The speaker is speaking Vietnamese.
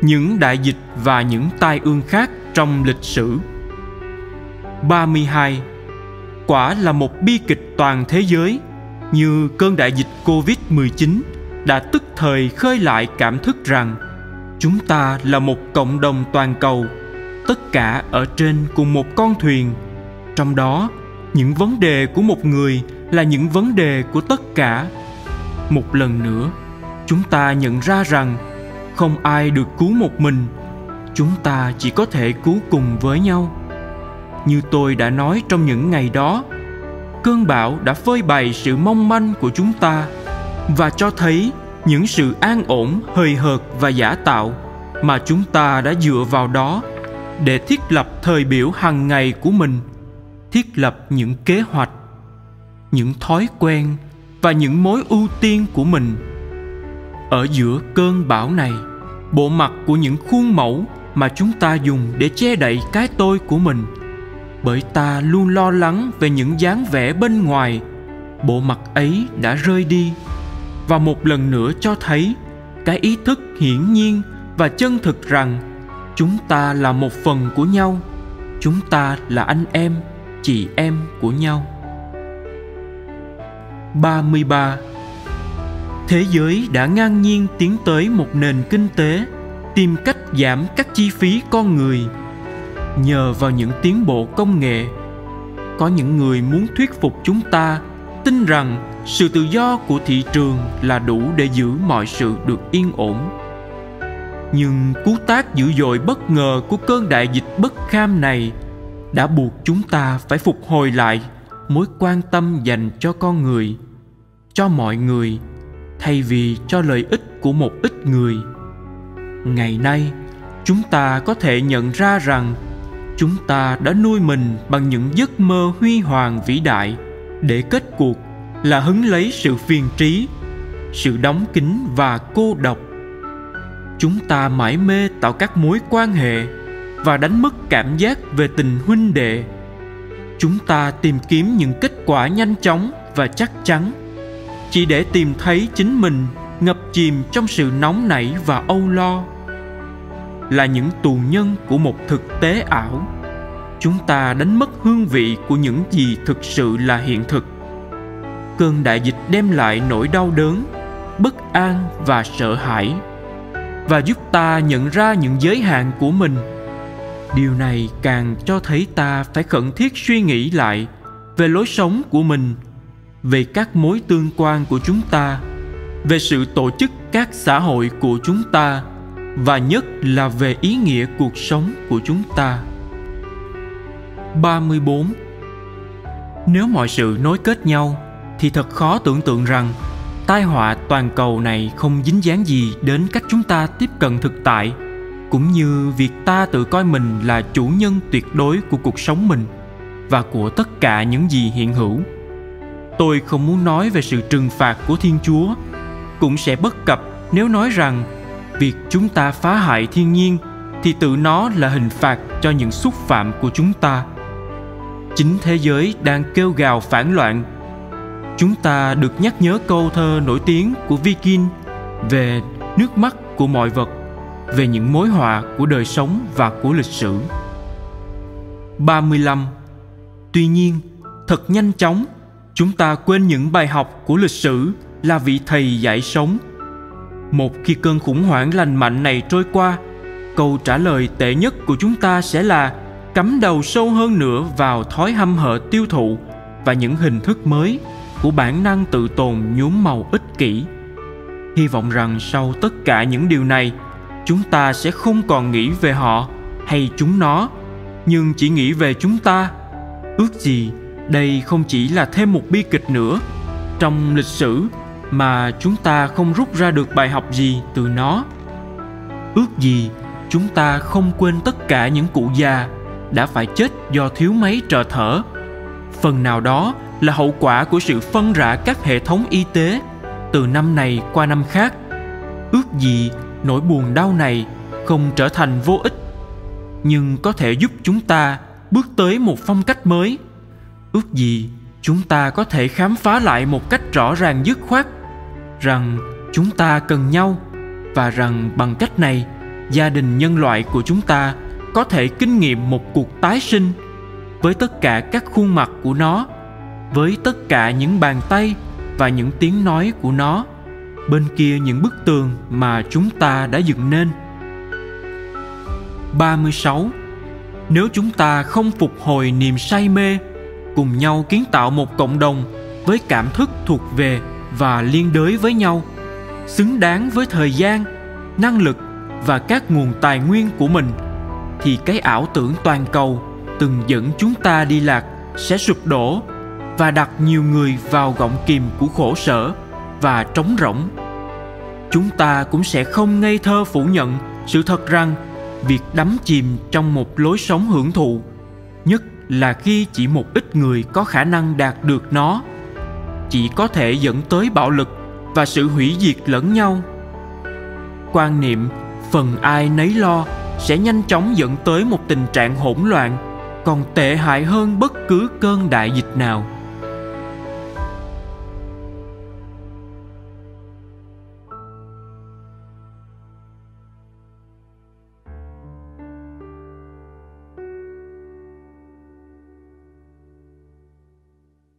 những đại dịch và những tai ương khác trong lịch sử. 32. Quả là một bi kịch toàn thế giới như cơn đại dịch Covid-19 đã tức thời khơi lại cảm thức rằng chúng ta là một cộng đồng toàn cầu, tất cả ở trên cùng một con thuyền. Trong đó, những vấn đề của một người là những vấn đề của tất cả. Một lần nữa, chúng ta nhận ra rằng không ai được cứu một mình. Chúng ta chỉ có thể cứu cùng với nhau. Như tôi đã nói trong những ngày đó, cơn bão đã phơi bày sự mong manh của chúng ta và cho thấy những sự an ổn, hời hợt và giả tạo mà chúng ta đã dựa vào đó để thiết lập thời biểu hàng ngày của mình, thiết lập những kế hoạch, những thói quen và những mối ưu tiên của mình. Ở giữa cơn bão này bộ mặt của những khuôn mẫu mà chúng ta dùng để che đậy cái tôi của mình. Bởi ta luôn lo lắng về những dáng vẻ bên ngoài, bộ mặt ấy đã rơi đi. Và một lần nữa cho thấy cái ý thức hiển nhiên và chân thực rằng chúng ta là một phần của nhau, chúng ta là anh em, chị em của nhau. 33 thế giới đã ngang nhiên tiến tới một nền kinh tế, tìm cách giảm các chi phí con người. Nhờ vào những tiến bộ công nghệ, có những người muốn thuyết phục chúng ta tin rằng sự tự do của thị trường là đủ để giữ mọi sự được yên ổn. Nhưng cú tác dữ dội bất ngờ của cơn đại dịch bất kham này đã buộc chúng ta phải phục hồi lại mối quan tâm dành cho con người, cho mọi người thay vì cho lợi ích của một ít người. Ngày nay, chúng ta có thể nhận ra rằng chúng ta đã nuôi mình bằng những giấc mơ huy hoàng vĩ đại để kết cuộc là hứng lấy sự phiền trí, sự đóng kín và cô độc. Chúng ta mãi mê tạo các mối quan hệ và đánh mất cảm giác về tình huynh đệ. Chúng ta tìm kiếm những kết quả nhanh chóng và chắc chắn chỉ để tìm thấy chính mình ngập chìm trong sự nóng nảy và âu lo, là những tù nhân của một thực tế ảo. Chúng ta đánh mất hương vị của những gì thực sự là hiện thực. Cơn đại dịch đem lại nỗi đau đớn, bất an và sợ hãi, và giúp ta nhận ra những giới hạn của mình. Điều này càng cho thấy ta phải khẩn thiết suy nghĩ lại về lối sống của mình về các mối tương quan của chúng ta, về sự tổ chức các xã hội của chúng ta, và nhất là về ý nghĩa cuộc sống của chúng ta. 34. Nếu mọi sự nối kết nhau, thì thật khó tưởng tượng rằng tai họa toàn cầu này không dính dáng gì đến cách chúng ta tiếp cận thực tại, cũng như việc ta tự coi mình là chủ nhân tuyệt đối của cuộc sống mình và của tất cả những gì hiện hữu tôi không muốn nói về sự trừng phạt của thiên chúa cũng sẽ bất cập nếu nói rằng việc chúng ta phá hại thiên nhiên thì tự nó là hình phạt cho những xúc phạm của chúng ta chính thế giới đang kêu gào phản loạn chúng ta được nhắc nhớ câu thơ nổi tiếng của Viking về nước mắt của mọi vật, về những mối họa của đời sống và của lịch sử. 35. Tuy nhiên, thật nhanh chóng, chúng ta quên những bài học của lịch sử là vị thầy dạy sống. Một khi cơn khủng hoảng lành mạnh này trôi qua, câu trả lời tệ nhất của chúng ta sẽ là cắm đầu sâu hơn nữa vào thói hăm hở tiêu thụ và những hình thức mới của bản năng tự tồn nhuốm màu ích kỷ. Hy vọng rằng sau tất cả những điều này, chúng ta sẽ không còn nghĩ về họ hay chúng nó, nhưng chỉ nghĩ về chúng ta. Ước gì đây không chỉ là thêm một bi kịch nữa, trong lịch sử mà chúng ta không rút ra được bài học gì từ nó. Ước gì chúng ta không quên tất cả những cụ già đã phải chết do thiếu máy trợ thở. Phần nào đó là hậu quả của sự phân rã các hệ thống y tế từ năm này qua năm khác. Ước gì nỗi buồn đau này không trở thành vô ích, nhưng có thể giúp chúng ta bước tới một phong cách mới ước gì chúng ta có thể khám phá lại một cách rõ ràng dứt khoát rằng chúng ta cần nhau và rằng bằng cách này, gia đình nhân loại của chúng ta có thể kinh nghiệm một cuộc tái sinh với tất cả các khuôn mặt của nó, với tất cả những bàn tay và những tiếng nói của nó, bên kia những bức tường mà chúng ta đã dựng nên. 36 Nếu chúng ta không phục hồi niềm say mê cùng nhau kiến tạo một cộng đồng với cảm thức thuộc về và liên đới với nhau, xứng đáng với thời gian, năng lực và các nguồn tài nguyên của mình, thì cái ảo tưởng toàn cầu từng dẫn chúng ta đi lạc sẽ sụp đổ và đặt nhiều người vào gọng kìm của khổ sở và trống rỗng. Chúng ta cũng sẽ không ngây thơ phủ nhận sự thật rằng việc đắm chìm trong một lối sống hưởng thụ, nhất là khi chỉ một ít người có khả năng đạt được nó. Chỉ có thể dẫn tới bạo lực và sự hủy diệt lẫn nhau. Quan niệm, phần ai nấy lo sẽ nhanh chóng dẫn tới một tình trạng hỗn loạn, còn tệ hại hơn bất cứ cơn đại dịch nào.